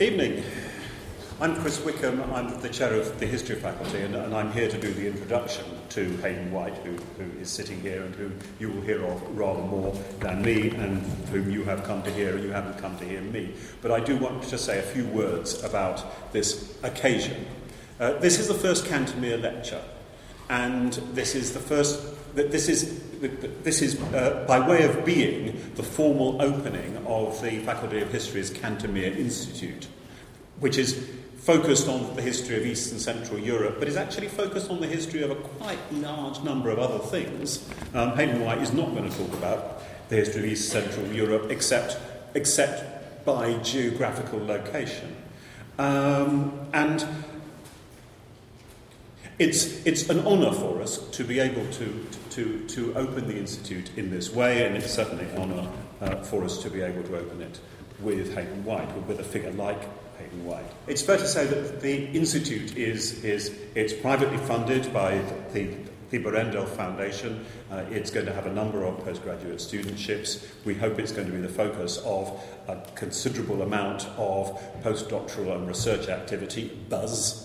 Evening. I'm Chris Wickham. I'm the chair of the history faculty, and, and, I'm here to do the introduction to Hayden White, who, who is sitting here and who you will hear of rather more than me, and whom you have come to hear, and you haven't come to hear me. But I do want to say a few words about this occasion. Uh, this is the first Cantemir lecture, and this is the first. This is this is, uh, by way of being, the formal opening of the Faculty of History's Cantemir Institute, which is focused on the history of East and Central Europe, but is actually focused on the history of a quite large number of other things. Um, Hayden White is not going to talk about the history of East Central Europe except, except by geographical location. Um, and it's, it's an honour for us to be able to, to, to open the Institute in this way, and it's certainly an honour uh, for us to be able to open it with Hayden White, with a figure like Hayden White. It's fair to say that the Institute is, is it's privately funded by the, the Borendale Foundation. Uh, it's going to have a number of postgraduate studentships. We hope it's going to be the focus of a considerable amount of postdoctoral and research activity, buzz,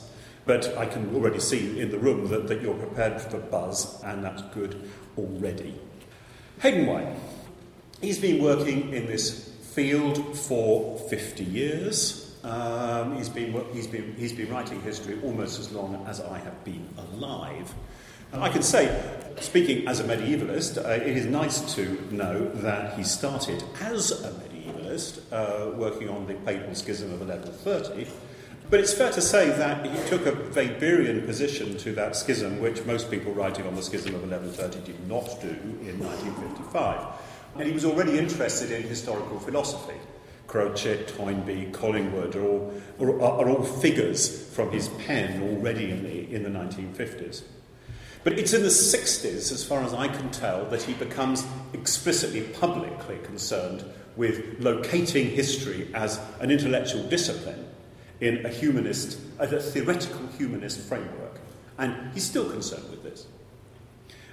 but I can already see in the room that, that you're prepared for buzz, and that's good already. Hayden White. He's been working in this field for 50 years. Um, he's, been, he's, been, he's been writing history almost as long as I have been alive. And I can say, speaking as a medievalist, uh, it is nice to know that he started as a medievalist, uh, working on the Papal Schism of 1130 but it's fair to say that he took a Weberian position to that schism, which most people writing on the schism of 1130 did not do in 1955. And he was already interested in historical philosophy. Croce, Toynbee, Collingwood are all, are, are all figures from his pen already in the, in the 1950s. But it's in the 60s, as far as I can tell, that he becomes explicitly publicly concerned with locating history as an intellectual discipline in a humanist, a theoretical humanist framework. And he's still concerned with this.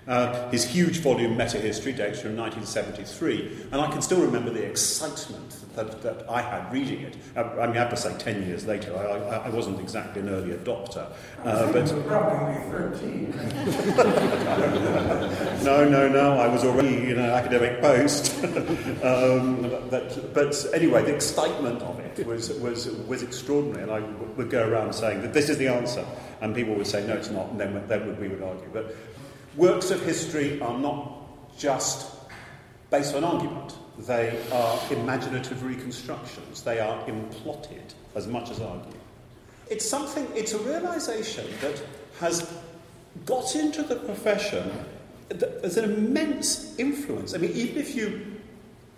Uh, his huge volume Metahistory dates from 1973, and I can still remember the excitement that, that I had reading it. Uh, I mean, I have to say, 10 years later, I, I, I wasn't exactly an early adopter. Uh, but probably 13. no, no, no, I was already in an academic post. um, but, but anyway, the excitement of it was, was, was extraordinary, and I would go around saying that this is the answer, and people would say, no, it's not, and then, then we would argue. But Works of history are not just based on argument, they are imaginative reconstructions, they are emplotted as much as argued. It's something, it's a realization that has got into the profession as an immense influence. I mean, even if you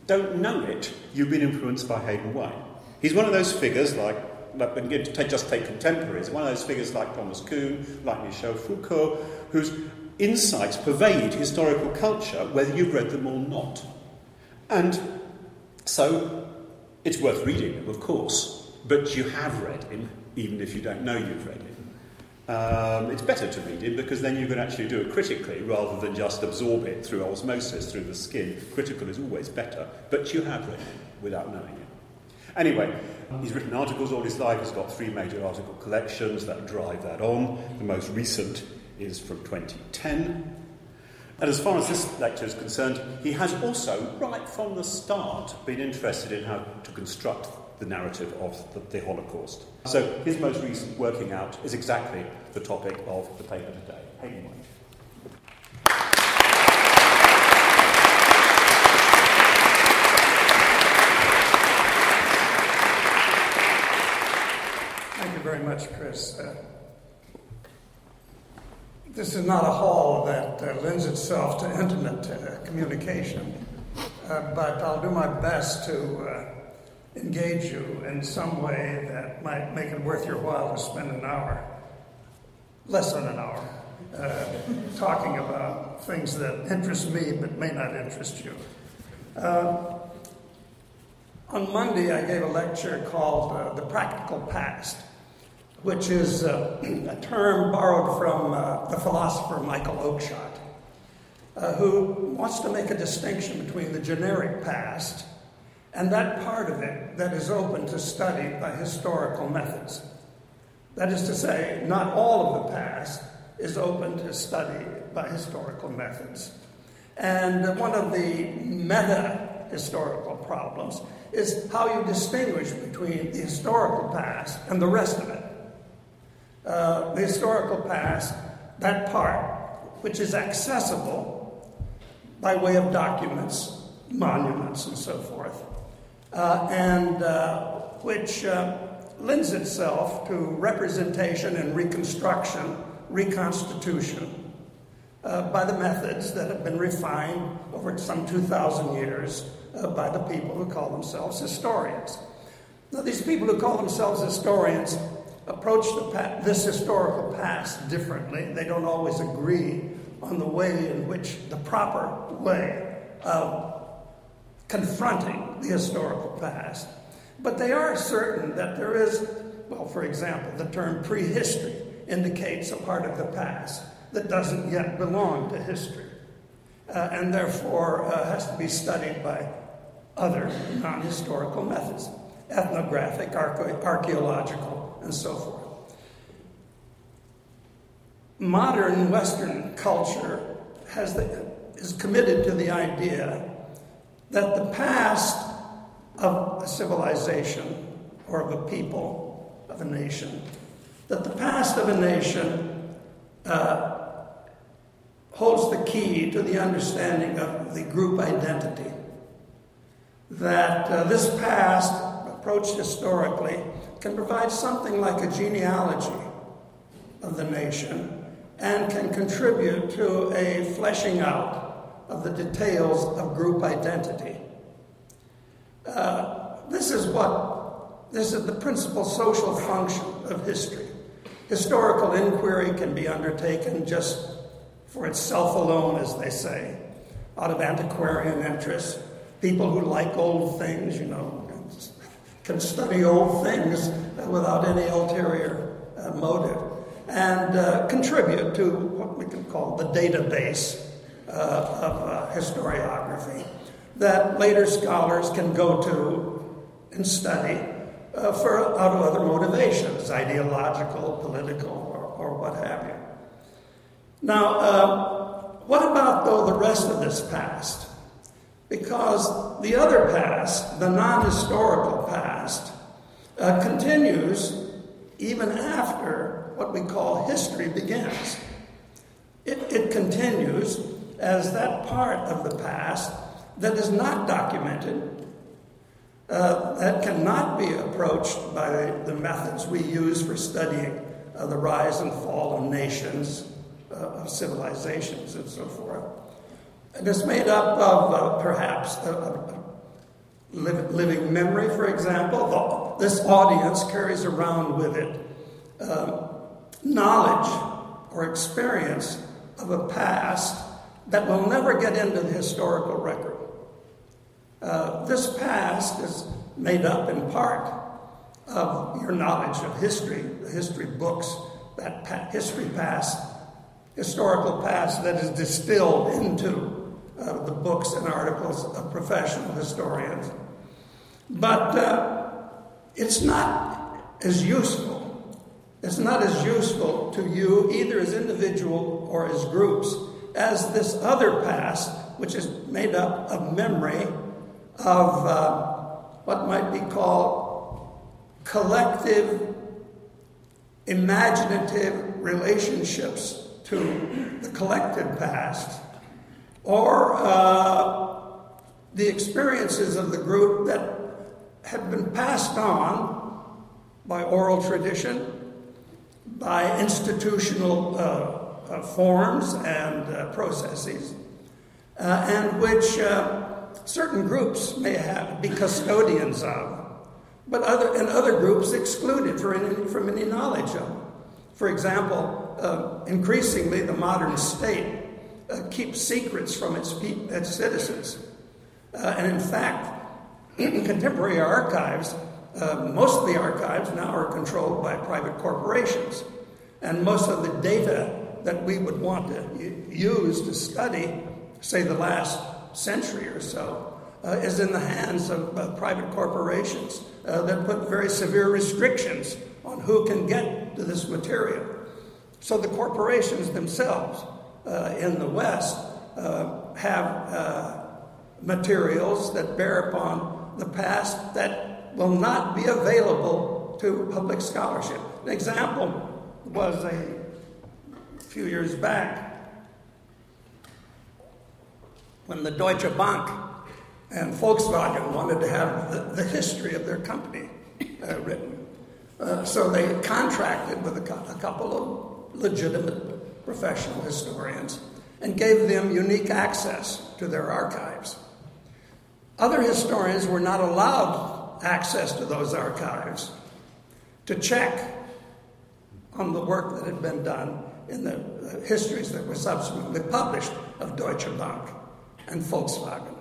don't know it, you've been influenced by Hayden White. He's one of those figures like, like just take contemporaries, one of those figures like Thomas Kuhn, like Michel Foucault, whose insights pervade historical culture, whether you've read them or not. And so it's worth reading them, of course, but you have read him, even if you don't know you've read him. Um, it's better to read it because then you can actually do it critically rather than just absorb it through osmosis, through the skin. Critical is always better, but you have read it without knowing it. Anyway, he's written articles all his life. He's got three major article collections that drive that on. The most recent is from 2010. And as far as this lecture is concerned, he has also, right from the start, been interested in how to construct the narrative of the, the Holocaust. So his most recent working out is exactly the topic of the paper today. Hayden White. Thank you very much, Chris. Uh, this is not a hall that uh, lends itself to intimate uh, communication, uh, but I'll do my best to uh, engage you in some way that might make it worth your while to spend an hour, less than an hour, uh, talking about things that interest me but may not interest you. Uh, on Monday, I gave a lecture called The Practical Past which is uh, a term borrowed from uh, the philosopher Michael Oakeshott, uh, who wants to make a distinction between the generic past and that part of it that is open to study by historical methods. That is to say, not all of the past is open to study by historical methods. And one of the meta historical problems is how you distinguish between the historical past and the rest of it. Uh, the historical past, that part, which is accessible by way of documents, monuments, and so forth, uh, and uh, which uh, lends itself to representation and reconstruction, reconstitution, uh, by the methods that have been refined over some 2,000 years by the people who call themselves historians. Now, these people who call themselves historians approach pa- this historical past differently. They don't always agree on the way in which the proper way of confronting the historical past. But they are certain that there is, well, for example, the term prehistory indicates a part of the past that doesn't yet belong to history, uh, and therefore uh, has to be studied by other non historical methods ethnographic, archaeological, and so forth. Modern Western culture has the, is committed to the idea that the past of a civilization or of a people, of a nation, that the past of a nation uh, holds the key to the understanding of the group identity. That uh, this past, approached historically, can provide something like a genealogy of the nation and can contribute to a fleshing out of the details of group identity. Uh, this is what this is the principal social function of history. Historical inquiry can be undertaken just for itself alone, as they say, out of antiquarian interest. People who like old things, you know, can study old things without any ulterior uh, motive and uh, contribute to what we can call the database uh, of uh, historiography that later scholars can go to and study uh, for out of other motivations, ideological, political, or, or what have you. Now, uh, what about though the rest of this past? Because the other past, the non-historical past, uh, continues even after what we call history begins. It, it continues as that part of the past that is not documented, uh, that cannot be approached by the methods we use for studying uh, the rise and fall of nations, uh, of civilizations, and so forth. And it's made up of uh, perhaps living memory, for example. This audience carries around with it um, knowledge or experience of a past that will never get into the historical record. Uh, this past is made up in part of your knowledge of history, the history books, that history past, historical past that is distilled into uh, the books and articles of professional historians. But uh, it's not as useful. It's not as useful to you, either as individual or as groups, as this other past, which is made up of memory of uh, what might be called collective, imaginative relationships to the collective past, or uh, the experiences of the group that have been passed on by oral tradition, by institutional uh, uh, forms and uh, processes, uh, and which uh, certain groups may have, be custodians of, but other, and other groups excluded any, from any knowledge of. For example, increasingly the modern state uh, keeps secrets from its, its citizens. Uh, and in fact, in contemporary archives, uh, most of the archives now are controlled by private corporations. And most of the data that we would want to use to study, say, the last century or so, uh, is in the hands of uh, private corporations uh, that put very severe restrictions on who can get to this material. So the corporations themselves uh, in the West uh, have uh, materials that bear upon the past that will not be available to public scholarship. An example was a few years back when the Deutsche Bank and Volkswagen wanted to have the, the history of their company uh, written. Uh, so they contracted with a, a, couple of legitimate professional historians and gave them unique access to their archives. Other historians were not allowed access to those archives to check on the work that had been done in the histories that were subsequently published of Deutsche Bank and Volkswagen.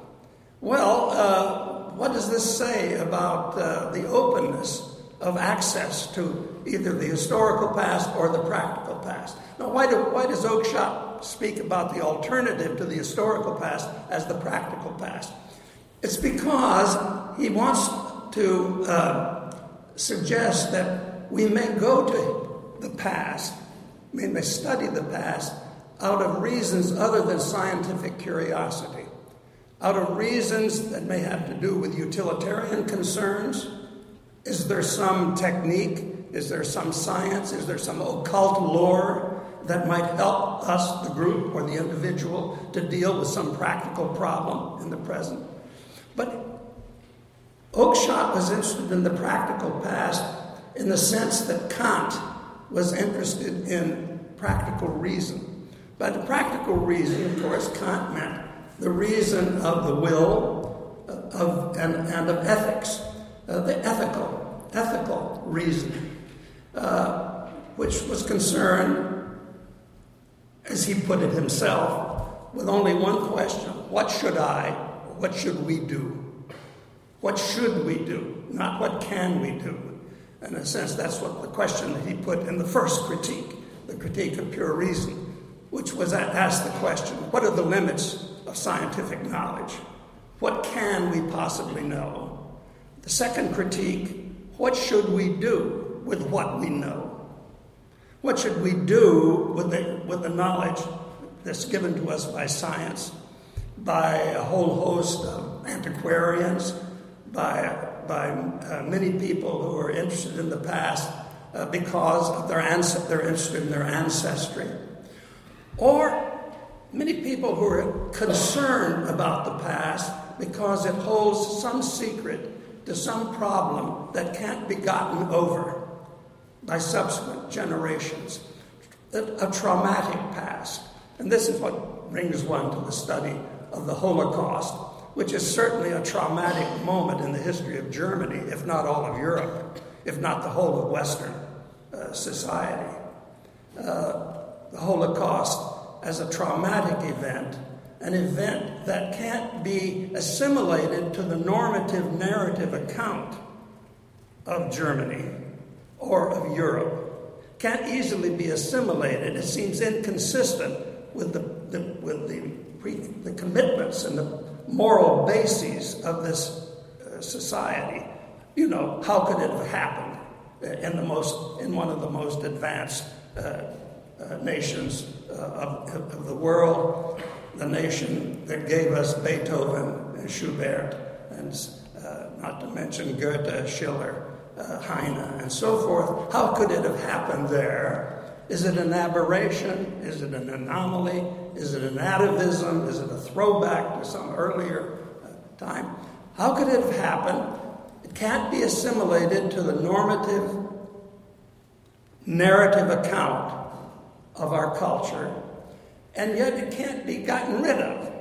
Well, uh, what does this say about uh, the openness of access to either the historical past or the practical past? Now, why, do, why does Oakeshott speak about the alternative to the historical past as the practical past? It's because he wants to uh, suggest that we may go to the past, we may study the past out of reasons other than scientific curiosity, out of reasons that may have to do with utilitarian concerns. Is there some technique? Is there some science? Is there some occult lore that might help us, the group or the individual, to deal with some practical problem in the present? But Oakeshott was interested in the practical past in the sense that Kant was interested in practical reason. By the practical reason, of course, Kant meant the reason of the will uh, of, and, and of ethics, uh, the ethical, ethical reason, uh, which was concerned, as he put it himself, with only one question what should I, what should we do? What should we do? Not what can we do. In a sense, that's what the question that he put in the first critique, the critique of pure reason which was asked the question what are the limits of scientific knowledge? What can we possibly know? The second critique what should we do with what we know? What should we do with the, with the knowledge that's given to us by science, by a whole host of antiquarians, by, by uh, many people who are interested in the past uh, because of their ans- they're interested in their ancestry? Or many people who are concerned about the past because it holds some secret to some problem that can't be gotten over by subsequent generations. A, traumatic past. And this is what brings one to the study of the Holocaust, which is certainly a traumatic moment in the history of Germany, if not all of Europe, if not the whole of Western uh, society. Uh, the Holocaust as a traumatic event, an event that can't be assimilated to the normative narrative account of Germany or of Europe. Can't easily be assimilated. It seems inconsistent with the, the with the, the commitments and the moral bases of this uh, society. You know, how could it have happened in the most in one of the most advanced uh, uh, nations uh, of, of, the world, the nation that gave us Beethoven and Schubert, and uh, not to mention Goethe, Schiller, uh, Heine, and so forth. How could it have happened there? Is it an aberration? Is it an anomaly? Is it an atavism? Is it a throwback to some earlier uh, time? How could it have happened? It can't be assimilated to the normative narrative account of our culture, and yet it can't be gotten rid of.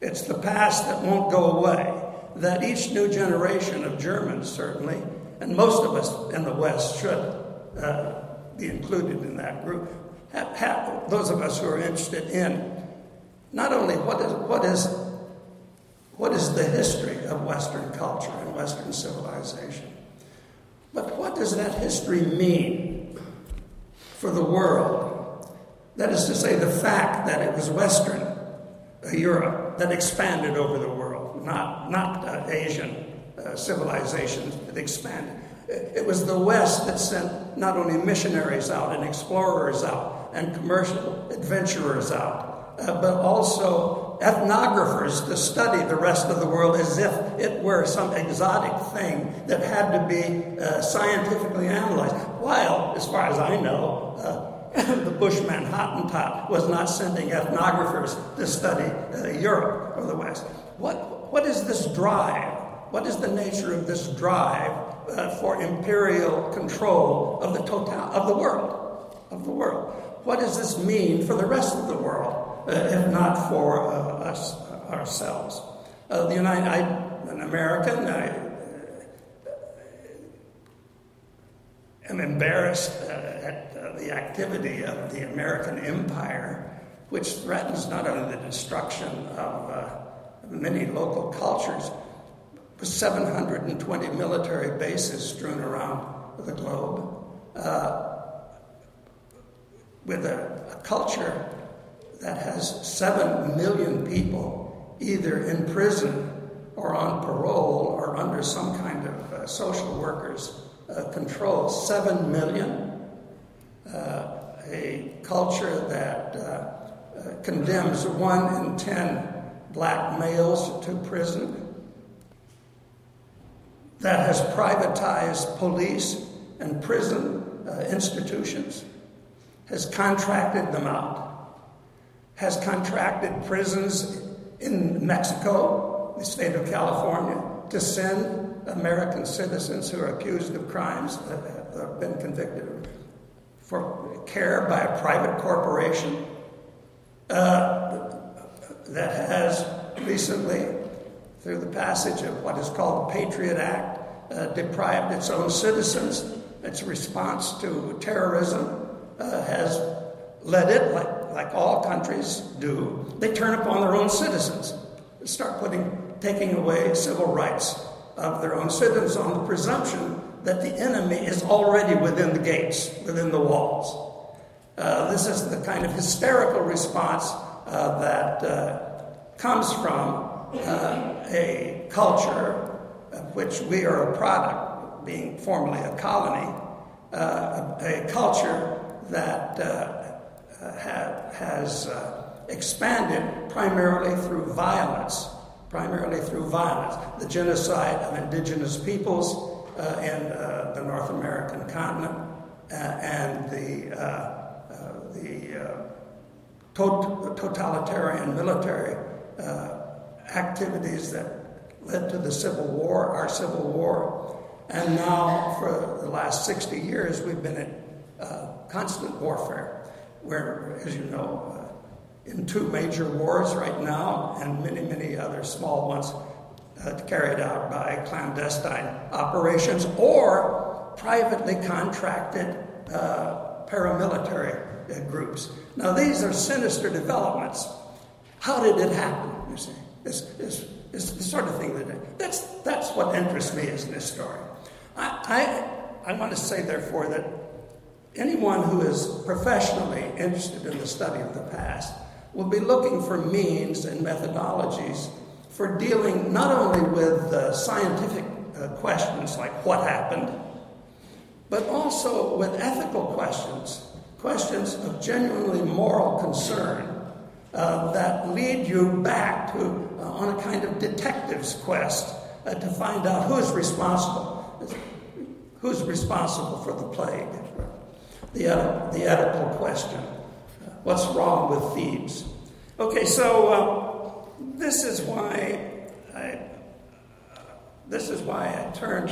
It's the past that won't go away, that each new generation of Germans, certainly, and most of us in the West should uh, be included in that group. Have, have, those of us who are interested in not only what is, what is, what is the history of Western culture and Western civilization, but what does that history mean for the world that is to say, the fact that it was Western uh, Europe that expanded over the world. not, not uh, Asian uh, civilizations that expanded. It was the West that sent not only missionaries out and explorers out and commercial adventurers out, uh, but also ethnographers to study the rest of the world as if it were some exotic thing that had to be uh, scientifically analyzed. While, as far as I know, uh, the Bushman Hottentot was not sending ethnographers to study uh, Europe or the West. What, what is this drive? What is the nature of this drive uh, for imperial control of the total of the world? Of the world. What does this mean for the rest of the world, uh, if not for uh, us ourselves? Uh, the United, I, an American, I uh, am embarrassed uh, at the activity of the American empire, which threatens not only the destruction of many local cultures, but 720 military bases strewn around the globe, uh, with a, a, culture that has 7 million people either in prison or on parole or under some kind of uh, social workers' uh, control. 7 million. Uh, a culture that uh, uh, condemns 1 in 10 black males to prison that has privatized police and prison institutions, has contracted them out, has contracted prisons in Mexico, the state of California, to send American citizens who are accused of crimes that have been convicted for care by a private corporation uh, that has recently through the passage of what is called the Patriot Act, uh, deprived its own citizens. Its response to terrorism uh, has led it, like, like all countries do, they turn upon their own citizens, start putting, taking away civil rights of their own citizens on the presumption that the enemy is already within the gates, within the walls. Uh, this is the kind of hysterical response uh, that uh, comes from uh, a culture of which we are a product, being formerly a colony, uh, a, culture that uh, ha- has expanded primarily through violence, primarily through violence, the genocide of indigenous peoples in uh, the North American continent, and the the tot- totalitarian military activities that led to the Civil War, our Civil War. And now, for the last 60 years, we've been in uh, constant warfare, where, as you know, uh, in two major wars right now, and many, many other small ones uh, carried out by clandestine operations or privately contracted uh, paramilitary uh, groups. Now, these are sinister developments. How did it happen, you see? is, is, is the sort of thing that that's, that's what interests me as an historian. I, I, I want to say, therefore, that anyone who is professionally interested in the study of the past will be looking for means and methodologies for dealing not only with uh, scientific uh, questions like what happened, but also with ethical questions, questions of genuinely moral concern uh, that lead you back to uh, on a kind of detective's quest uh, to find out who's responsible. Who's responsible for the plague? The, uh, the Oedipal question. What's wrong with Thebes? Okay, so uh, this is why I, this is why I turned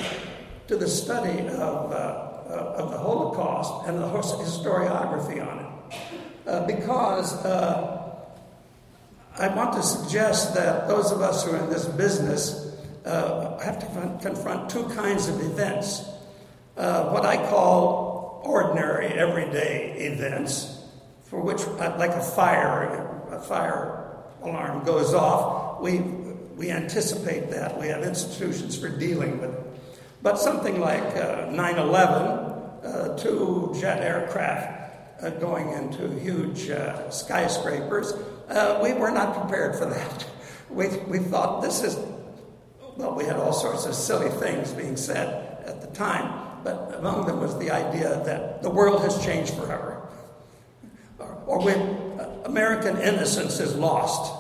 to the study of, uh, of the Holocaust and the historiography on it. because I want to suggest that those of us who are in this business uh, have to confront two kinds of events. Uh, what I call ordinary, everyday events, for which, uh, like a fire, a fire alarm goes off, we, we anticipate that. We have institutions for dealing with it. But something like uh, 9 11, uh, two jet aircraft uh, going into huge skyscrapers, uh, we were not prepared for that. We, we thought this is, well, we had all sorts of silly things being said at the time, but among them was the idea that the world has changed forever, or, when American innocence is lost,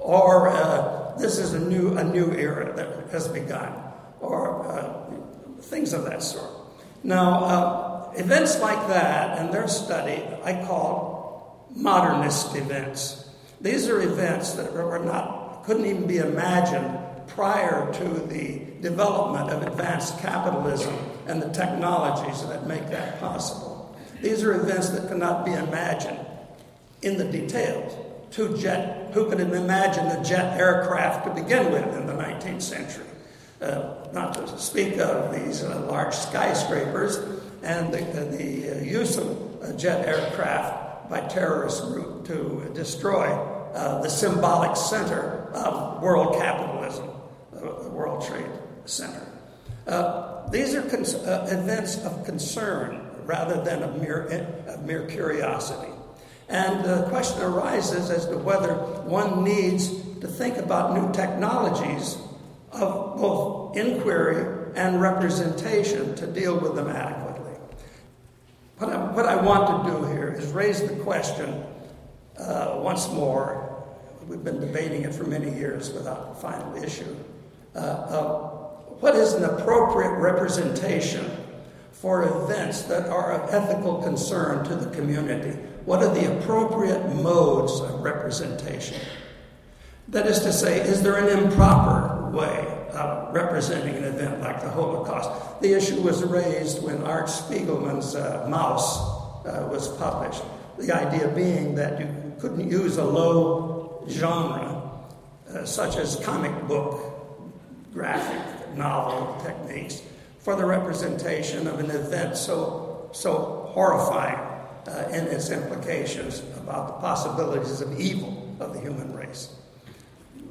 or uh, this is a new, a new era that has begun, or uh, things of that sort. Now, uh, events like that and their study I call modernist events. These are events that were not, couldn't even be imagined prior to the development of advanced capitalism and the technologies that make that possible. These are events that cannot be imagined in the details. Two jet, who could imagined the jet aircraft to begin with in the 19th century? Uh, not to speak of these uh, large skyscrapers and the, uh, the uh, use of uh, jet aircraft by terrorists to destroy uh, the symbolic center of world capitalism, the World Trade Center. these are cons- events of concern rather than of mere, of mere curiosity. And the question arises as to whether one needs to think about new technologies of both inquiry and representation to deal with them adequately. What I, what I want to do here is raise the question uh, once more. We've been debating it for many years without a final issue. Uh, what is an appropriate representation for events that are of ethical concern to the community? What are the appropriate modes of representation? That is to say, is there an improper way of representing an event like the Holocaust? The issue was raised when Art Spiegelman's uh, Maus uh, was published. The idea being that you couldn't use a low genre, uh, such as comic book, graphic novel techniques, for the representation of an event so, so horrifying uh, in its implications about the possibilities of evil of the human race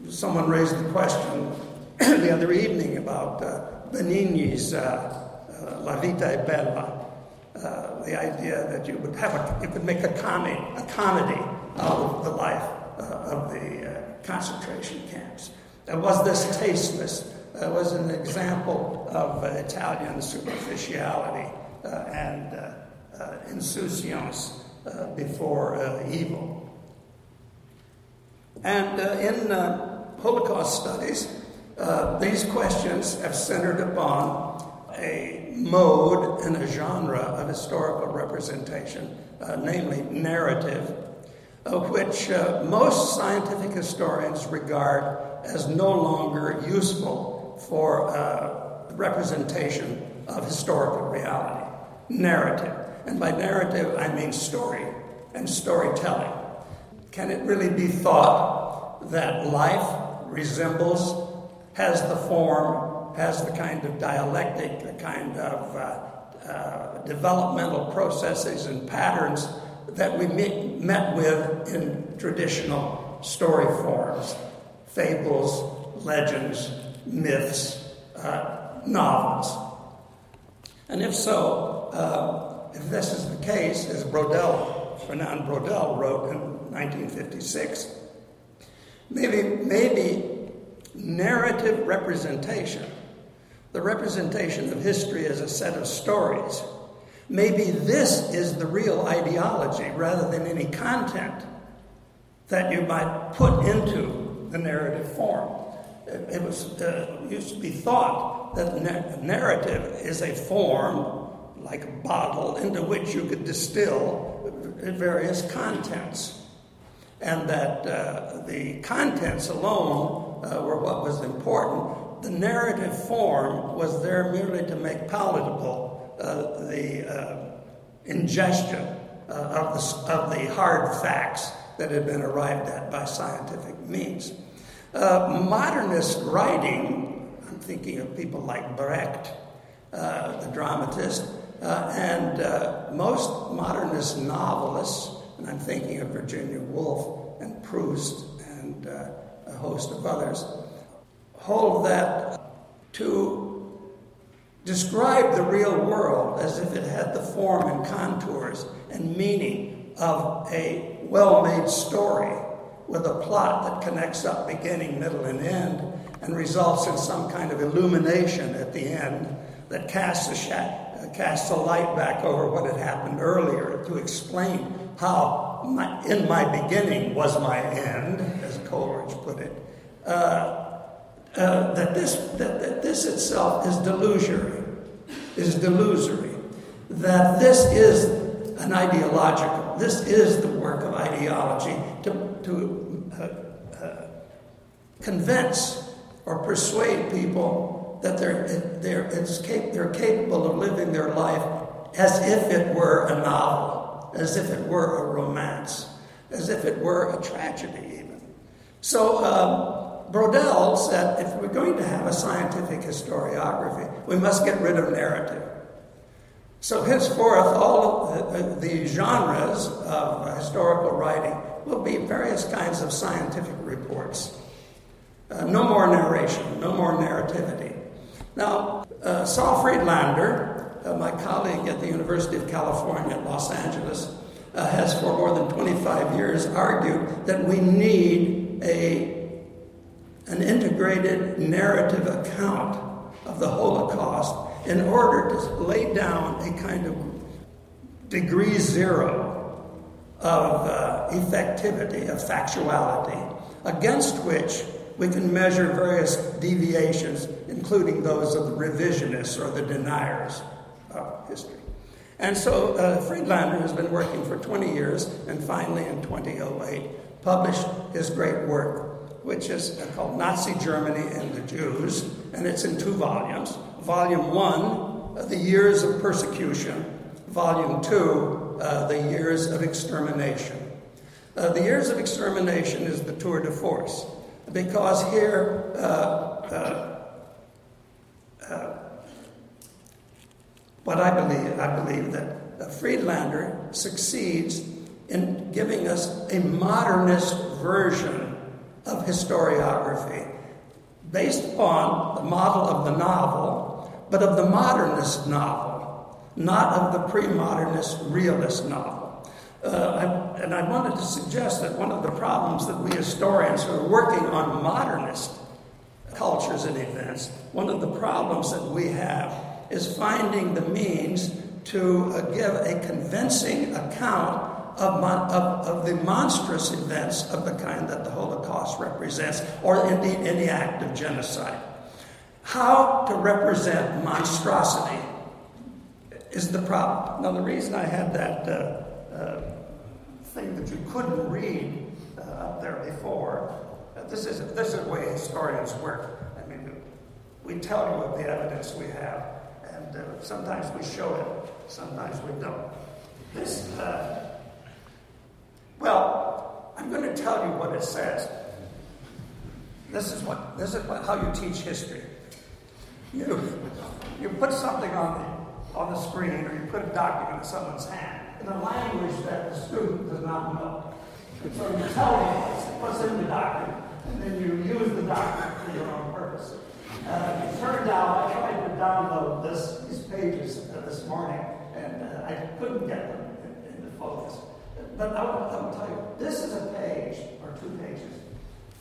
someone raised the question the other evening about uh, Benigni's uh, uh, La Vita è Bella, uh, the idea that you would have a, you could make a comedy, a comedy out of the life uh, of the concentration camps. was this tasteless? Was an example of Italian superficiality and insouciance before evil. And in Holocaust studies, uh, these questions have centered upon a mode and a genre of historical representation, uh, namely narrative, uh, which uh, most scientific historians regard as no longer useful for uh, representation of historical reality. Narrative. And by narrative, I mean story and storytelling. Can it really be thought that life resembles, has the form, has the kind of dialectic, the kind of uh, uh, developmental processes and patterns that we meet, met with in traditional story forms fables, legends, myths, uh, novels. And if so, uh, if this is the case, as Braudel, Fernand Braudel wrote in 1956, Maybe, maybe narrative representation, the representation of history as a set of stories, maybe this is the real ideology rather than any content that you might put into the narrative form. It, was uh, used to be thought that narrative is a form like a bottle into which you could distill various contents and that uh, the contents alone uh, were what was important. The narrative form was there merely to make palatable uh, the uh, ingestion uh, of, the, of the hard facts that had been arrived at by scientific means. Uh, modernist writing, I'm thinking of people like Brecht, the dramatist, and most modernist novelists and I'm thinking of Virginia Woolf and Proust and uh, a host of others, hold that to describe the real world as if it had the form and contours and meaning of a well made story with a plot that connects up beginning, middle, and end, and results in some kind of illumination at the end that casts a, casts a light back over what had happened earlier to explain how my, in my beginning was my end, as Coleridge put it. Uh, uh, that this that, that this itself is delusory, is delusory. That this is an ideological. This is the work of ideology to to uh, uh convince or persuade people that they're they're they're capable of living their life as if it were a novel, as if it were a romance, as if it were a tragedy, even. So. Um, Braudel said if we're going to have a scientific historiography, we must get rid of narrative. So, henceforth, all of the, genres of historical writing will be various kinds of scientific reports. Uh, no more narration, no more narrativity. Now, uh, Saul Friedlander, uh, my colleague at the University of California at Los Angeles, uh, has for more than 25 years argued that we need a an integrated narrative account of the Holocaust in order to lay down a kind of degree zero of uh, effectivity, of factuality, against which we can measure various deviations, including those of the revisionists or the deniers of history. And so uh, Friedlander has been working for 20 years and finally in 2008 published his great work, which is called Nazi Germany and the Jews, and it's in two volumes. Volume one, uh, The Years of Persecution, Volume two, uh, The Years of Extermination. Uh, the Years of Extermination is the tour de force, because here, uh, uh, uh, what I believe, I believe that Friedlander succeeds in giving us a modernist version of historiography based upon the model of the novel, but of the modernist novel, not of the pre modernist realist novel. Uh, I, and I wanted to suggest that one of the problems that we historians who are working on modernist cultures and events, one of the problems that we have is finding the means to uh, give a convincing account of, of, of, the monstrous events of the kind that the Holocaust represents, or indeed any act of genocide. How to represent monstrosity is the problem. Now, the reason I had that uh, uh, thing that you couldn't read uh, up there before, uh, this is, this is the way historians work. I mean, we tell you what the evidence we have, and uh, sometimes we show it, sometimes we don't. This uh, well, I'm going to tell you what it says. This is what this is what, how you teach history. You you put something on the on the screen, or you put a document in someone's hand in a language that the student does not know. So you tell them what's in the document, and then you use the document for your own purpose. Uh, it turned out I tried to download this, these pages uh, this morning, and uh, I couldn't get them in, into focus. But I will, I will tell you, this is a page, or two pages,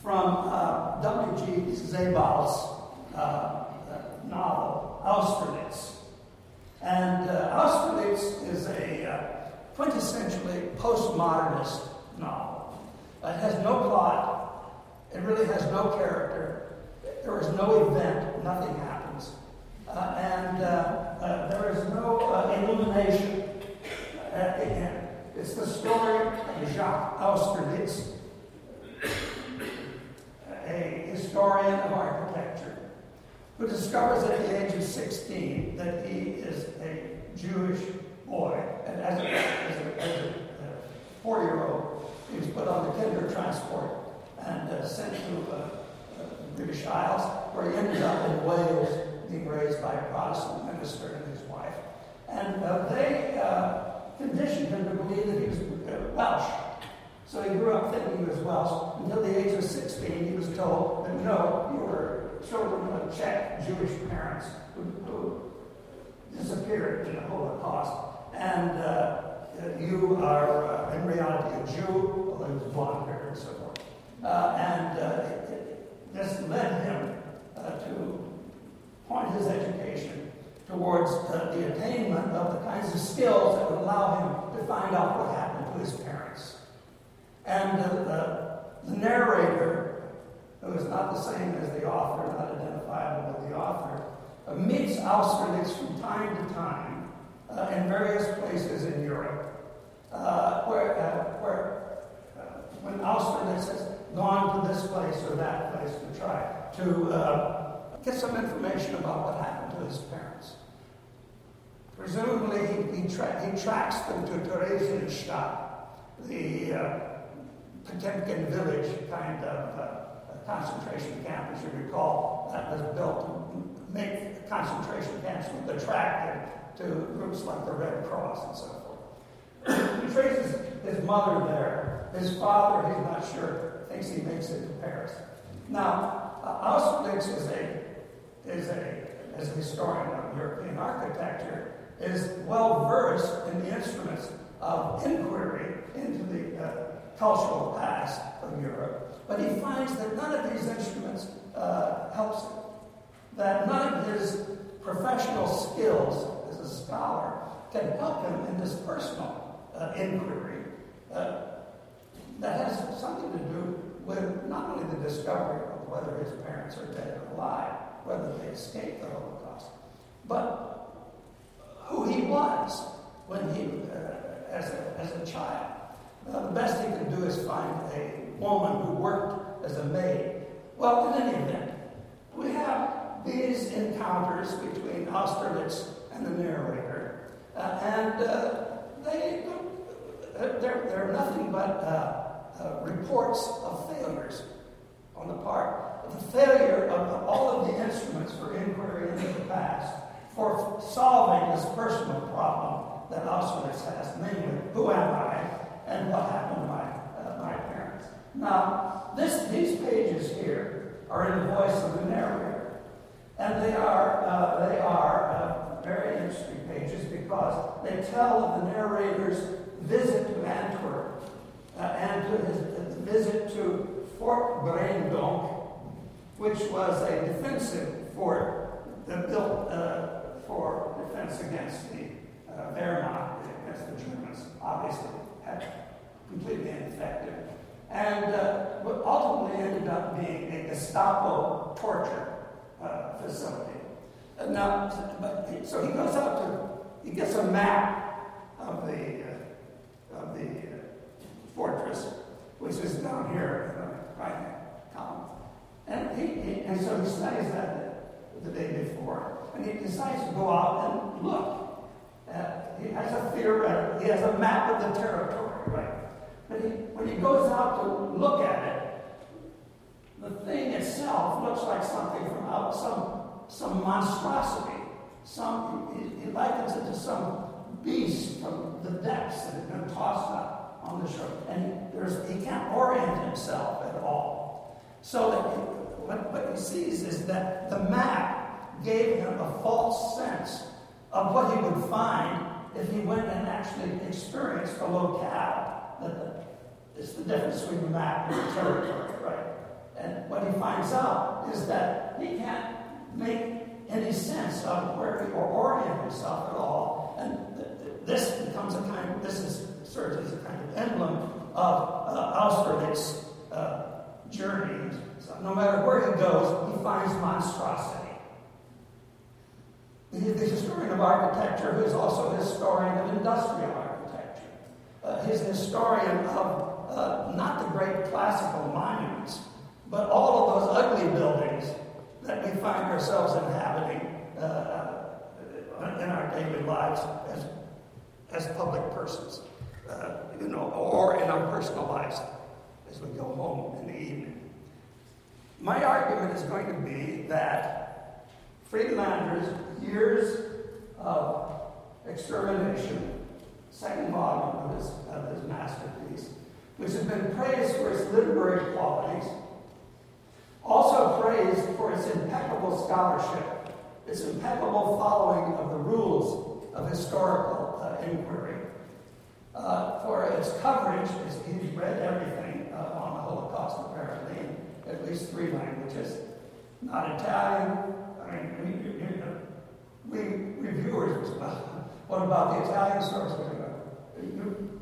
from uh, W.G. Sebald's uh, uh, novel, Austerlitz. And Austerlitz is a quintessentially postmodernist novel. It has no plot, it really has no character, there is no event, nothing happens. Uh, and there is no illumination at the end. It's the story of Jacques Austerlitz, a historian of architecture, who discovers at the age of 16 that he is a Jewish boy. And as a, as a, as a four year old, he was put on the Kindertransport and uh, sent to uh, uh, British Isles, where he ended up in Wales, being raised by a Protestant minister and his wife. And uh, they uh, conditioned him to believe that he was uh, Welsh. So he grew up thinking he was Welsh. Until the age of 16, he was told that no, you were children of Czech Jewish parents who, who disappeared in the Holocaust. And uh, you are, uh, in reality, a Jew, although he was blonde hair and so forth. Uh, and this led him to point his education towards uh, the attainment of the kinds of skills that would allow him to find out what happened to his parents. And uh, the, the narrator, who is not the same as the author, not identifiable with the author, uh, meets Austerlitz from time to time uh, in various places in Europe, uh, where, uh, where when Austerlitz has gone to this place or that place to try to get some information about what happened to his parents. Presumably, he, he, tra- he tracks them to Theresienstadt, the uh, Potemkin village kind of uh, concentration camp, as you recall, that was built to make concentration camps attractive to groups like the Red Cross and so forth. he traces his mother there. His father, he's not sure, he makes it to Paris. Now, uh, Austerlitz is a, is a, as a historian of European architecture, is well versed in the instruments of inquiry into the uh, cultural past of Europe, but he finds that none of these instruments uh, helps him. That none of his professional skills as a scholar can help him in this personal uh, inquiry uh, that has something to do with not only the discovery of whether his parents are dead or alive, whether they escaped the Holocaust, but who he was when he, uh, as, a, as a child. Uh, the best he could do is find a woman who worked as a maid. Well, in any event, we have these encounters between Austerlitz and the narrator, uh, and uh, they, uh, they're, they're nothing but uh, reports of failures on the part of the failure of all of the instruments for inquiry into the past for solving this personal problem that Austerlitz has, namely, who am I and what happened to my, uh, my parents. Now, this, these pages here are in the voice of the narrator, and they are, uh, they are uh, very interesting pages because they tell of the narrator's visit to Antwerp uh, and to his visit to Fort Breendonk, which was a defensive fort that built uh, for defense against the uh, Wehrmacht, against the Germans, obviously had completely ineffective. And uh, ultimately ended up being a Gestapo torture uh, facility. And now, so he goes out to, he gets a map of the, uh, of the uh, fortress, which is down here the right hand column. And, he, he, and so he studies that the, day before, and he decides to go out and look. Uh, he has a theoretic, he has a map of the territory, right? But he, when he goes out to look at it, the thing itself looks like something from out some some monstrosity. Some he, he likens it to some beast from the depths that had been tossed up on the shore, and there's he can't orient himself at all. So that he, what, what he sees is that the map gave him a false sense of what he would find if he went and actually experienced the locale. That it's the difference between the map and the territory, right? And what he finds out is that he can't make any sense of where he or orient himself at all. And th- th- this becomes a kind of, this is, serves as a kind of emblem of uh, Austerlitz uh, journey. So no matter where he goes, he finds monstrosity. The, the historian of architecture, who is also a historian of industrial architecture, uh, he's a historian of uh, not the great classical monuments, but all of those ugly buildings that we find ourselves inhabiting uh, uh, in our daily lives as, as public persons, uh, you know, or in our personal lives as we go home in the evening. My argument is going to be that Friedlander's years of extermination, second volume of his, of his masterpiece, which has been praised for its literary qualities, also praised for its impeccable scholarship, its impeccable following of the rules of historical uh, inquiry, uh, for its coverage, is he's read everything uh, on the Holocaust apparently in at least three languages, not Italian. I mean, you, know, we reviewers, what about the Italian sources? You,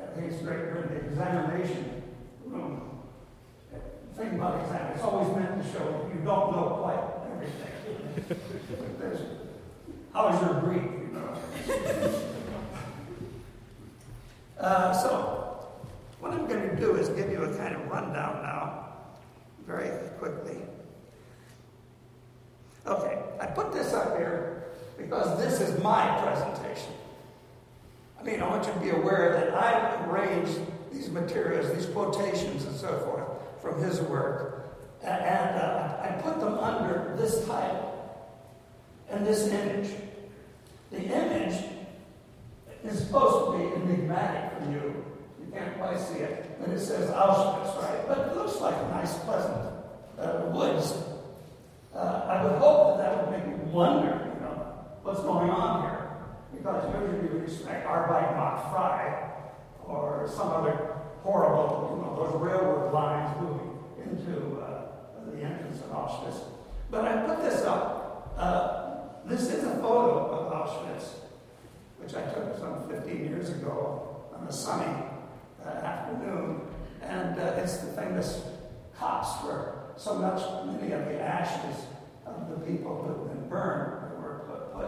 I think great in the examination room. Think about exam. It's always meant to show you don't know quite everything. How's your Greek? You know. uh, so, what I'm going to do is give you a kind of rundown now, very quickly. Okay, I put this up here because this is my presentation. I mean, I want you to be aware that I've arranged these materials, these quotations and so forth from his work, and uh, I put them under this title and this image. The image is supposed to be enigmatic for you. You can't quite see it. And it says Auschwitz, right? But it looks like a nice, pleasant uh, woods uh, I would hope that that would make you wonder, you know, what's going on here. Because usually you would expect Arbeit macht frei or some other horrible, you know, those railroad lines moving into uh, the entrance of Auschwitz. But I put this up. Uh, this is a photo of Auschwitz, which I took some 15 years ago on a sunny uh, afternoon. And uh, it's the famous Kops where so much, many of the ashes of the people who have been burned were put, put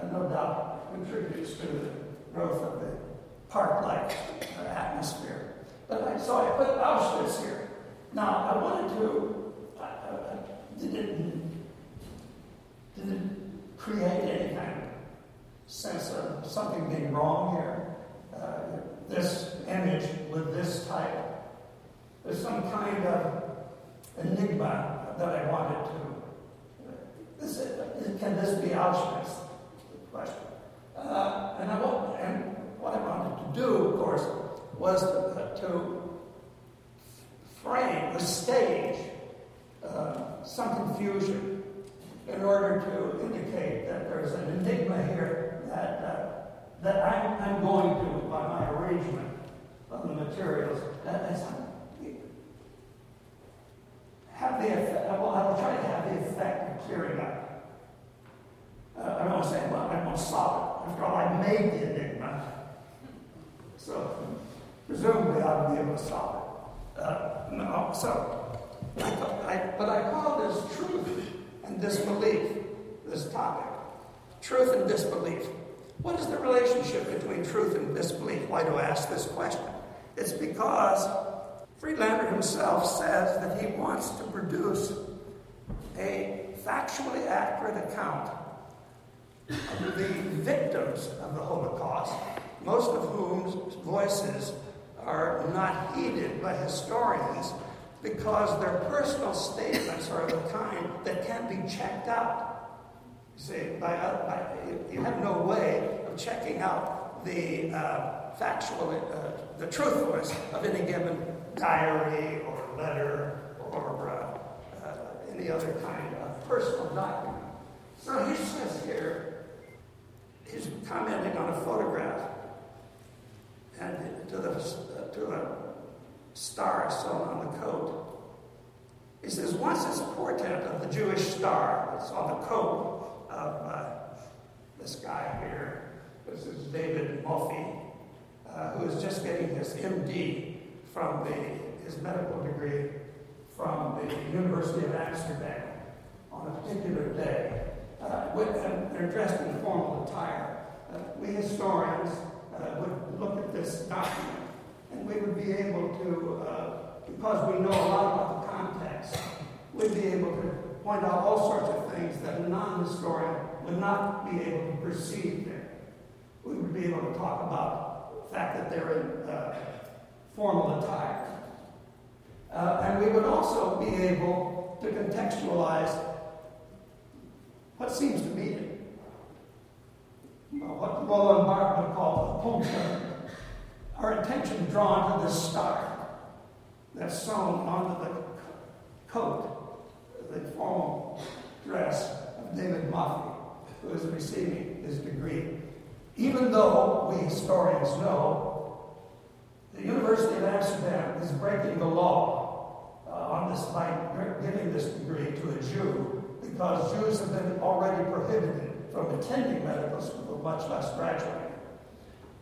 uh, no doubt contributes to the growth of the park-like uh, atmosphere. But I, so I put Auschwitz here. Now, I wanted to, uh, uh did, it, did it create any kind of sense of something being wrong here? Uh, this image with this title. There's some kind of enigma that I wanted to. This, can this be Auschwitz? Question. Uh, and, I, and what I wanted to do, of course, was to, to frame, to stage uh, some confusion in order to indicate that there's an enigma here that, uh, that I'm, I'm going to, by my arrangement of the materials, that, have the effect, well, I will try to have the effect of clearing up. Uh, I don't want to say, well, I'm going to solve it. After all, I made the enigma. So, presumably, I'll be able to solve it. Uh, no, so, I, I, but I call this truth and disbelief, this topic. Truth and disbelief. What is the relationship between truth and disbelief? Why do I ask this question? It's because Friedlander himself says that he wants to produce a factually accurate account of the victims of the Holocaust, most of whose voices are not heeded by historians because their personal statements are of the kind that can't be checked out. See, by, by, you have no way of checking out the uh, factual, uh, the truthfulness of any given diary or letter or uh, uh, any other kind of personal document. So he says here, he's commenting on a photograph and to the, to a star sewn on the coat. He says, once this portent of the Jewish star that's on the coat of uh, this guy here, this is David Moffie, uh, who is just getting his MD from the, his medical degree from the University of Amsterdam on a particular day. Uh, with, and they're dressed in formal attire. Uh, we historians uh, would look at this document and we would be able to, uh, because we know a lot about the context, we'd be able to point out all sorts of things that a non historian would not be able to perceive there. We would be able to talk about the fact that they're in uh, formal attire. Uh, and we would also be able to contextualize what seems to be what Roland Barthes would call the punctum, our attention drawn to this star that's sewn onto the coat, the formal dress of David Moffie, who is receiving his degree. Even though we historians know the University of Amsterdam is breaking the law uh, on this by giving this degree to a Jew because Jews have been already prohibited from attending medical school, much less graduating.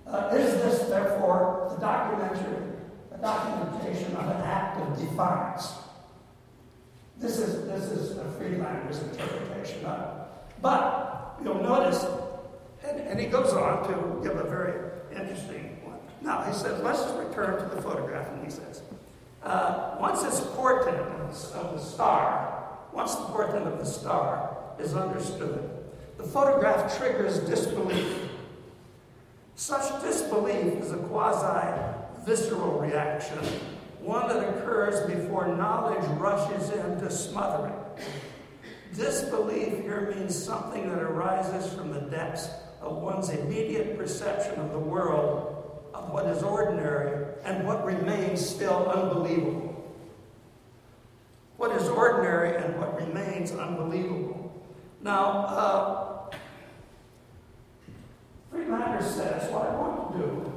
Uh, is this, therefore, the documentation of an act of defiance? This is, this is a Friedlander's interpretation. But you'll notice, and, and he goes on to give a very interesting one. Now, he says, let's return to the photograph, and he says, uh, once its portent of the star, once the portent of the star is understood, the photograph triggers disbelief. Such disbelief is a quasi visceral reaction, one that occurs before knowledge rushes in to smother it. Disbelief here means something that arises from the depths of one's immediate perception of the world, of what is ordinary, and what remains still unbelievable. What is ordinary and what remains unbelievable. Now, uh, Friedlander says what I want to do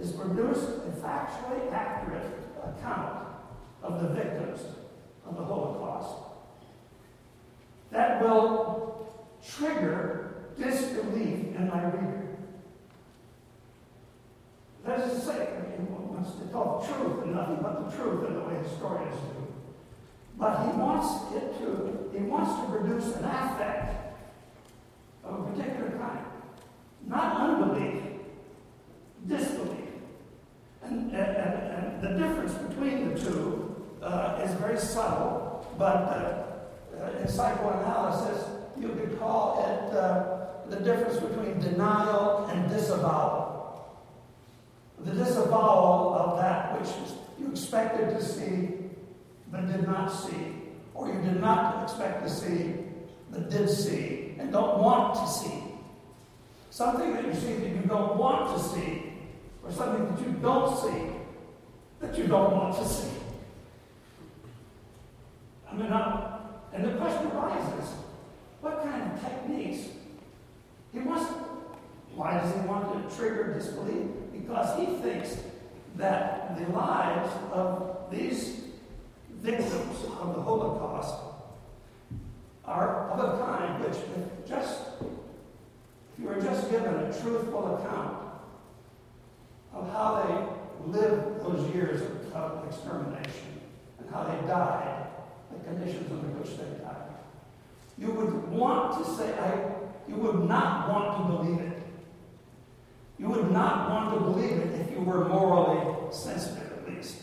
is produce a factually accurate account of the victims of the Holocaust that will trigger disbelief in my reader. That is to say, he wants to tell the truth and nothing but the truth in the way historians do. But he wants it to, he wants to produce an affect of a particular kind. Not unbelief, disbelief. And, and, and, the difference between the two uh, is very subtle, but uh, uh, in psychoanalysis, you could call it uh, the difference between denial and disavowal. The disavowal of that which you expected to see but did not see, or you did not expect to see but did see and don't want to see. Something that you see that you don't want to see, or something that you don't see that you don't want to see. I mean, uh, and the question arises what kind of techniques? He wants, why does he want to trigger disbelief? Because he thinks that the lives of these victims of the Holocaust are of a kind which, if just if you were just given a truthful account of how they lived those years of extermination and how they died, the conditions under which they died, you would want to say, I, you would not want to believe it. You would not want to believe it if you were morally sensitive, at least.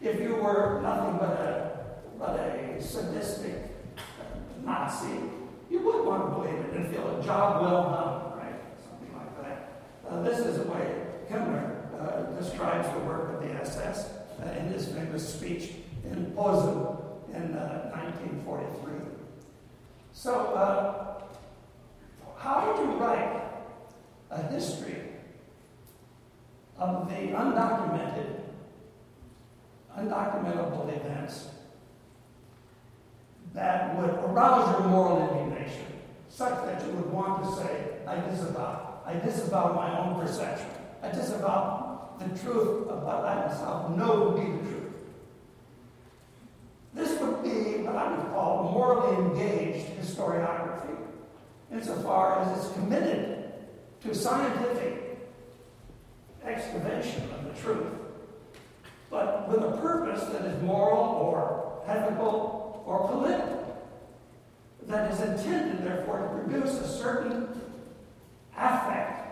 If you were nothing but a, but a sadistic Nazi, you would want to believe it and feel a job well done, right? Something like that. Uh, this is describes the work of the SS uh, in his famous speech in Posen in 1943. Uh, so, uh, how do you write a history of the undocumented, undocumentable events that would arouse your moral indignation, such that you would want to say, I disavow. I disavow my own perception. I disavow the truth I myself know to be the truth. This would be what I would call morally engaged historiography, insofar as it's committed to scientific excavation of the truth, but with a purpose that is moral or ethical or political, that is intended, therefore, to produce a certain affect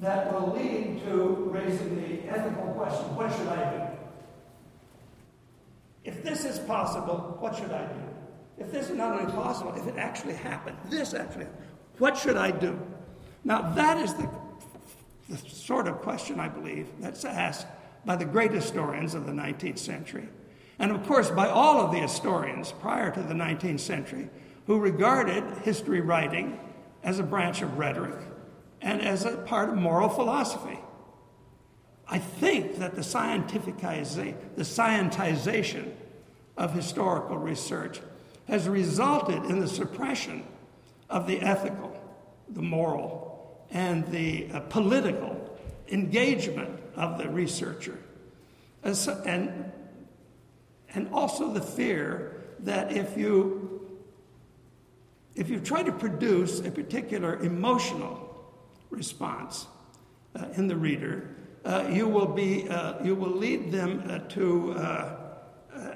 that will lead to raising the ethical question what should I do? If this is possible, what should I do? If this is not only possible, if it actually happened, this actually happened, what should I do? Now, that is the, the sort of question, I believe, that's asked by the great historians of the 19th century. And of course, by all of the historians prior to the 19th century who regarded history writing as a branch of rhetoric and as a part of moral philosophy. I think that the, the scientization of historical research has resulted in the suppression of the ethical, the moral, and the uh, political engagement of the researcher. And, and, and also the fear that if you if you try to produce a particular emotional response uh, in the reader, uh, you will be uh, you will lead them uh, to uh, uh,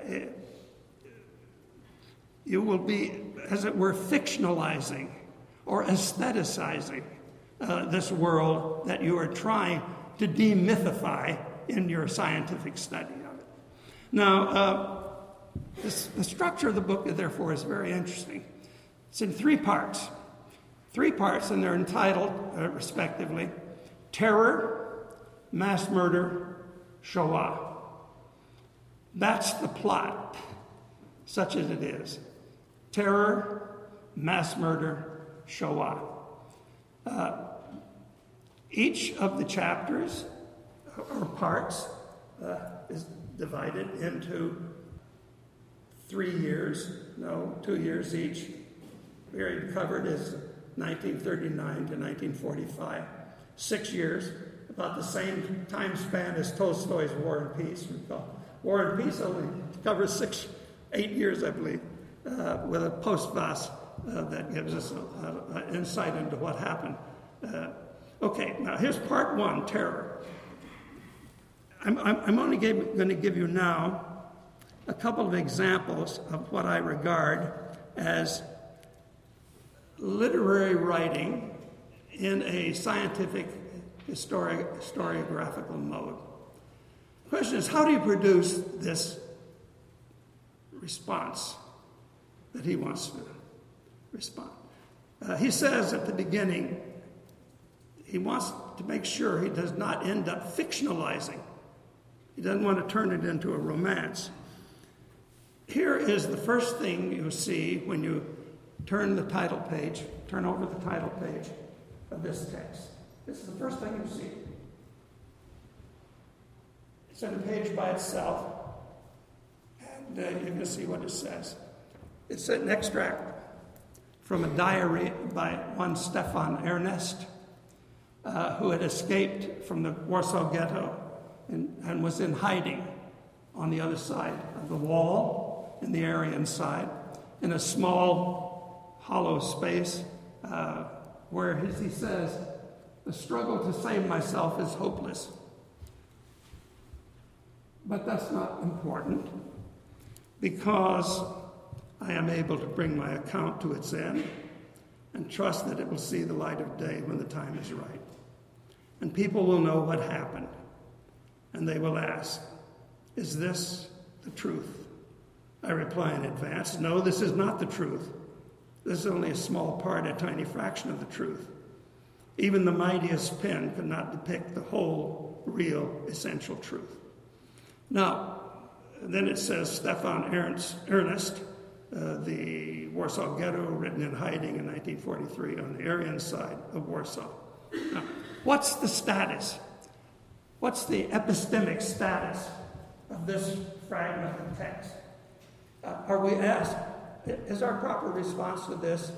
you will be, as it were, fictionalizing or aestheticizing this world that you are trying to demythify in your scientific study of it. Now, this, the structure of the book, therefore, is very interesting. It's in three parts. Three parts, and they're entitled, uh, respectively, Terror, Mass Murder, Shoah. That's the plot, such as it is. Terror, mass murder, Shoah. Uh, each of the chapters or parts uh, is divided into three years, no, two years each. Period covered is 1939 to 1945. Six years, about the same time span as Tolstoy's War and Peace. War and Peace only covers six, eight years, I believe, uh, with a post-vas uh, that gives us an insight into what happened. Uh, okay, now here's part one, terror. I'm, I'm only going to give you now a couple of examples of what I regard as literary writing in a scientific histori- historiographical mode. The question is how do you produce this response that he wants to respond? Uh, he says at the beginning, he wants to make sure he does not end up fictionalizing. He doesn't want to turn it into a romance. Here is the first thing you see when you turn the title page, turn over the title page of this text. This is the first thing you see. It's on a page by itself, and uh, you can see what it says. It's an extract from a diary by one Stefan Ernest, uh, who had escaped from the Warsaw Ghetto and, and was in hiding on the other side of the wall in the Aryan side in a small hollow space uh, where, as he says, the struggle to save myself is hopeless. But that's not important because I am able to bring my account to its end and trust that it will see the light of day when the time is right. And people will know what happened. And they will ask, Is this the truth? I reply in advance, No, this is not the truth. This is only a small part, a tiny fraction of the truth. Even the mightiest pen could not depict the whole, real, essential truth. Now, then it says Stefan Ernest, uh, the Warsaw Ghetto, written in hiding in 1943 on the Aryan side of Warsaw. Now, what's the status? What's the epistemic status of this fragment of text? Uh, are we asked, is our proper response to this,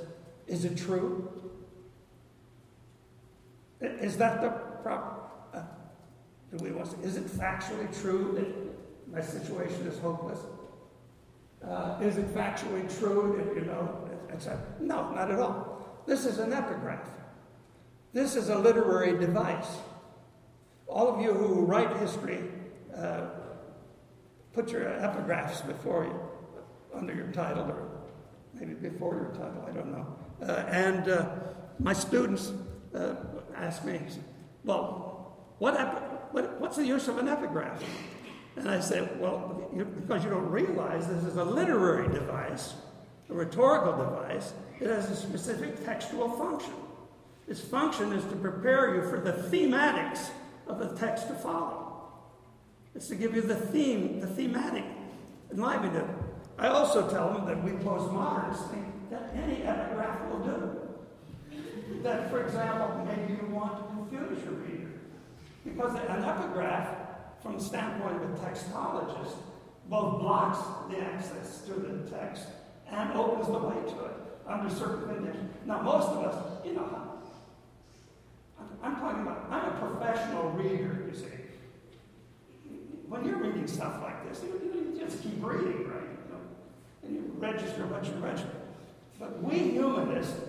is it true? Is that the proper? Uh, do we want to, is it factually true that my situation is hopeless? Uh, is it factually true that, you know, etc.? No, not at all. This is an epigraph. This is a literary device. All of you who write history, uh, put your epigraphs before you, under your title, or maybe before your title, I don't know. Uh, and uh, my students uh, ask me, well, what, what, what's the use of an epigraph? And I said, well, you, because you don't realize this is a literary device, a rhetorical device, it has a specific textual function. Its function is to prepare you for the thematics of the text to follow. It's to give you the theme, the thematic enlivenment. I also tell them that we postmodernists think that any epigraph will do that, for example, maybe you want to confuse your reader. Because an epigraph, from the standpoint of a textologist, both blocks the access to the text and opens the way to it under certain conditions. Now, most of us, you know, I'm talking about, I'm a professional reader, you see. When you're reading reading stuff like this. You, you just keep reading, right? And you register what you register. But we humanists,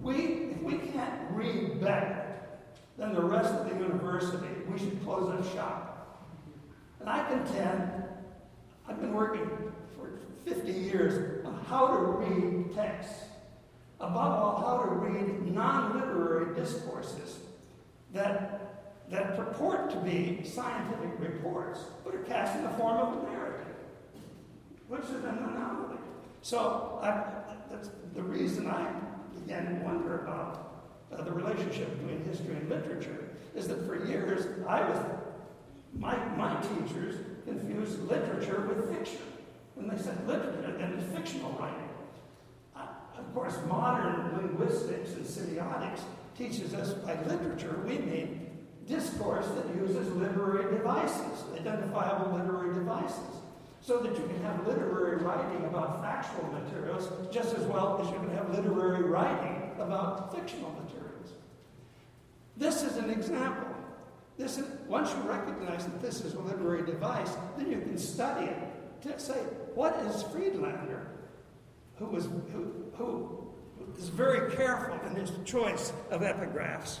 we, if we can't read better than the rest of the university, we should close up shop. And I contend, I've been working for 50 years on how to read texts. Above all, how to read non literary discourses that, that purport to be scientific reports, but are cast in the form of a narrative, which is an anomaly. So I, that's the reason I began to wonder about uh, the relationship between history and literature is that for years I was, my, my teachers confused literature with fiction. When they said literature, then fictional writing. Uh, of course, modern linguistics and semiotics teaches us by literature we mean discourse that uses literary devices, identifiable literary devices so that you can have literary writing about factual materials just as well as you can have literary writing about fictional materials. This is an example. This is, once you recognize that this is a literary device, then you can study it to say, what is Friedlander, who, was, who, who is very careful in his choice of epigraphs,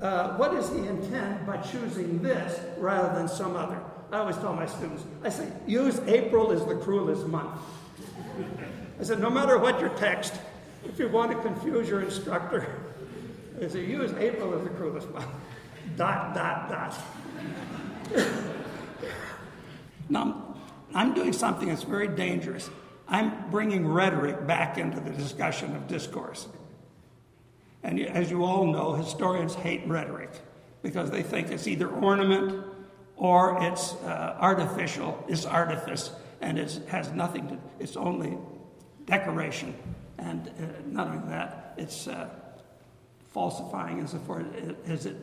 uh, what does he intend by choosing this rather than some other? I always tell my students, I say, use April as the cruelest month. I said, no matter what your text, if you want to confuse your instructor, I say, use April as the cruelest month. Dot, dot, dot. now, I'm doing something that's very dangerous. I'm bringing rhetoric back into the discussion of discourse. And as you all know, historians hate rhetoric because they think it's either ornament or it's uh, artificial, it's artifice, and it has nothing to, it's only decoration. And uh, not only that, it's uh, falsifying insofar as it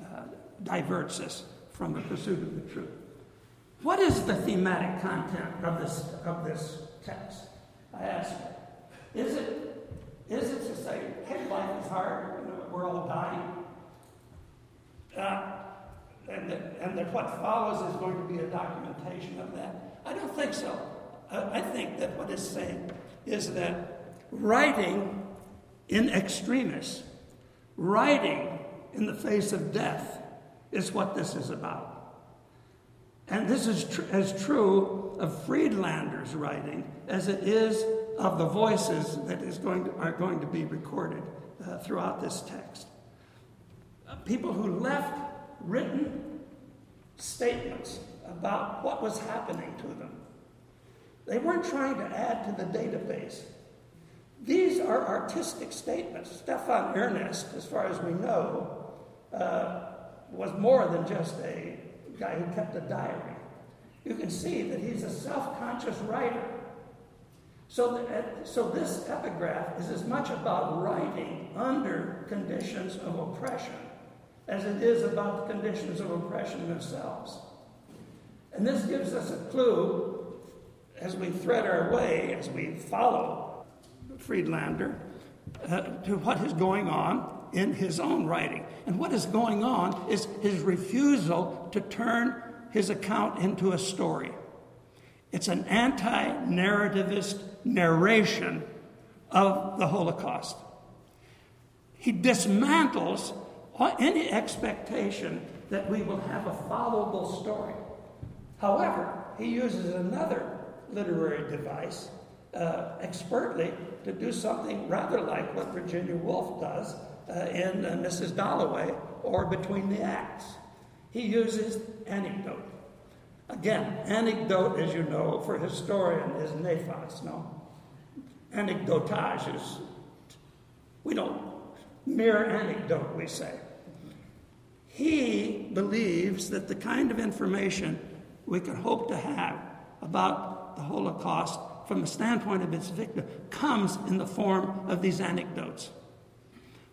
uh, diverts us from the pursuit of the truth. What is the thematic content of this, of this text? I ask you. Is it, is it to say, hey, life is hard, we're all dying? And that, and that what follows is going to be a documentation of that? I don't think so. I, I think that what it's saying is that writing in extremis, writing in the face of death, is what this is about. And this is tr- as true of Friedlander's writing as it is of the voices that is going to, are going to be recorded uh, throughout this text. Uh, people who left written statements about what was happening to them. They weren't trying to add to the database. These are artistic statements. Stefan Ernest, as far as we know, uh, was more than just a guy who kept a diary. You can see that he's a self conscious writer. So, that, so this epigraph is as much about writing under conditions of oppression as it is about the conditions of oppression themselves. And this gives us a clue as we thread our way, as we follow Friedlander, uh, to what is going on in his own writing. And what is going on is his refusal to turn his account into a story. It's an anti narrativist narration of the Holocaust. He dismantles any expectation that we will have a followable story. However, he uses another literary device uh, expertly to do something rather like what Virginia Woolf does uh, in uh, Mrs. Dalloway or Between the Acts. He uses anecdote. Again, anecdote, as you know, for historian is nefas, no? Anecdotage is, we don't, mere anecdote, we say. He believes that the kind of information we can hope to have about the Holocaust from the standpoint of its victim comes in the form of these anecdotes.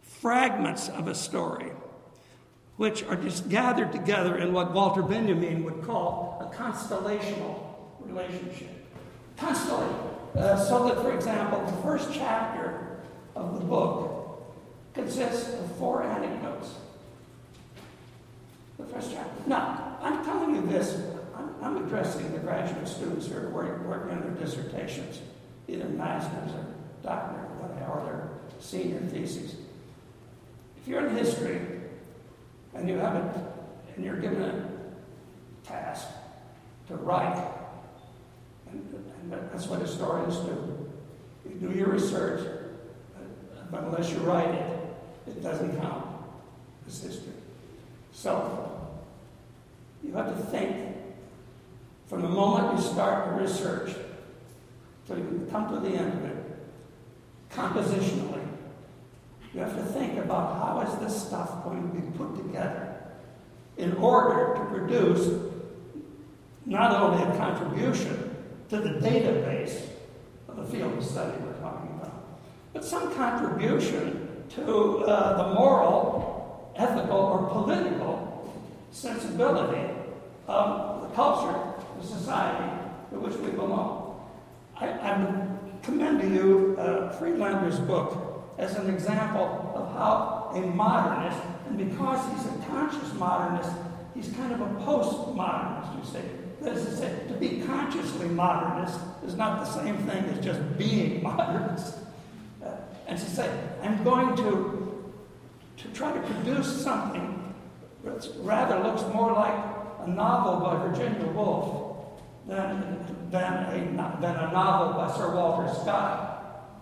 Fragments of a story, which are just gathered together in what Walter Benjamin would call a constellational relationship. Constellation. Uh, so that, for example, the first chapter of the book consists of four anecdotes the first. Now, I'm telling you this, I'm, I'm I'm addressing the graduate students who are working, working on their dissertations, either master's or doctorate or whatever, or their senior theses. If you're in history and you have a, and you're given a task to write, and, and that's what historians do. You do your research, but unless you write it, it doesn't count as history. So, you have to think from the moment you start the research till you come to the end of it, compositionally, you have to think about how is this stuff going to be put together in order to produce not only a contribution to the database of the field of study we're talking about, but some contribution to uh, the moral, ethical, or political sensibility of the culture, the society to which we belong. I, I commend to you uh, Friedlander's book as an example of how a modernist, and because he's a conscious modernist, he's kind of a postmodernist, you see. That is to say, to be consciously modernist is not the same thing as just being modernist. Uh, and to say, I'm going to, to try to produce something that rather looks more like a novel by Virginia Woolf than, than, a, than a novel by Sir Walter Scott,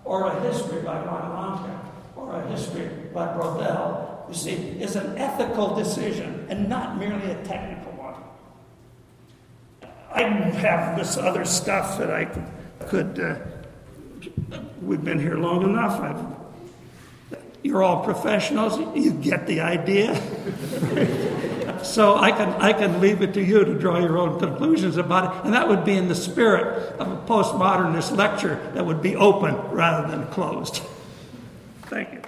or a history by Ron or a history by Braudel, you see, is an ethical decision and not merely a technical one. I have this other stuff that I could. Uh, we've been here long enough. I've, you're all professionals. You get the idea. so I can I can leave it to you to draw your own conclusions about it, and that would be in the spirit of a postmodernist lecture that would be open rather than closed. Thank you.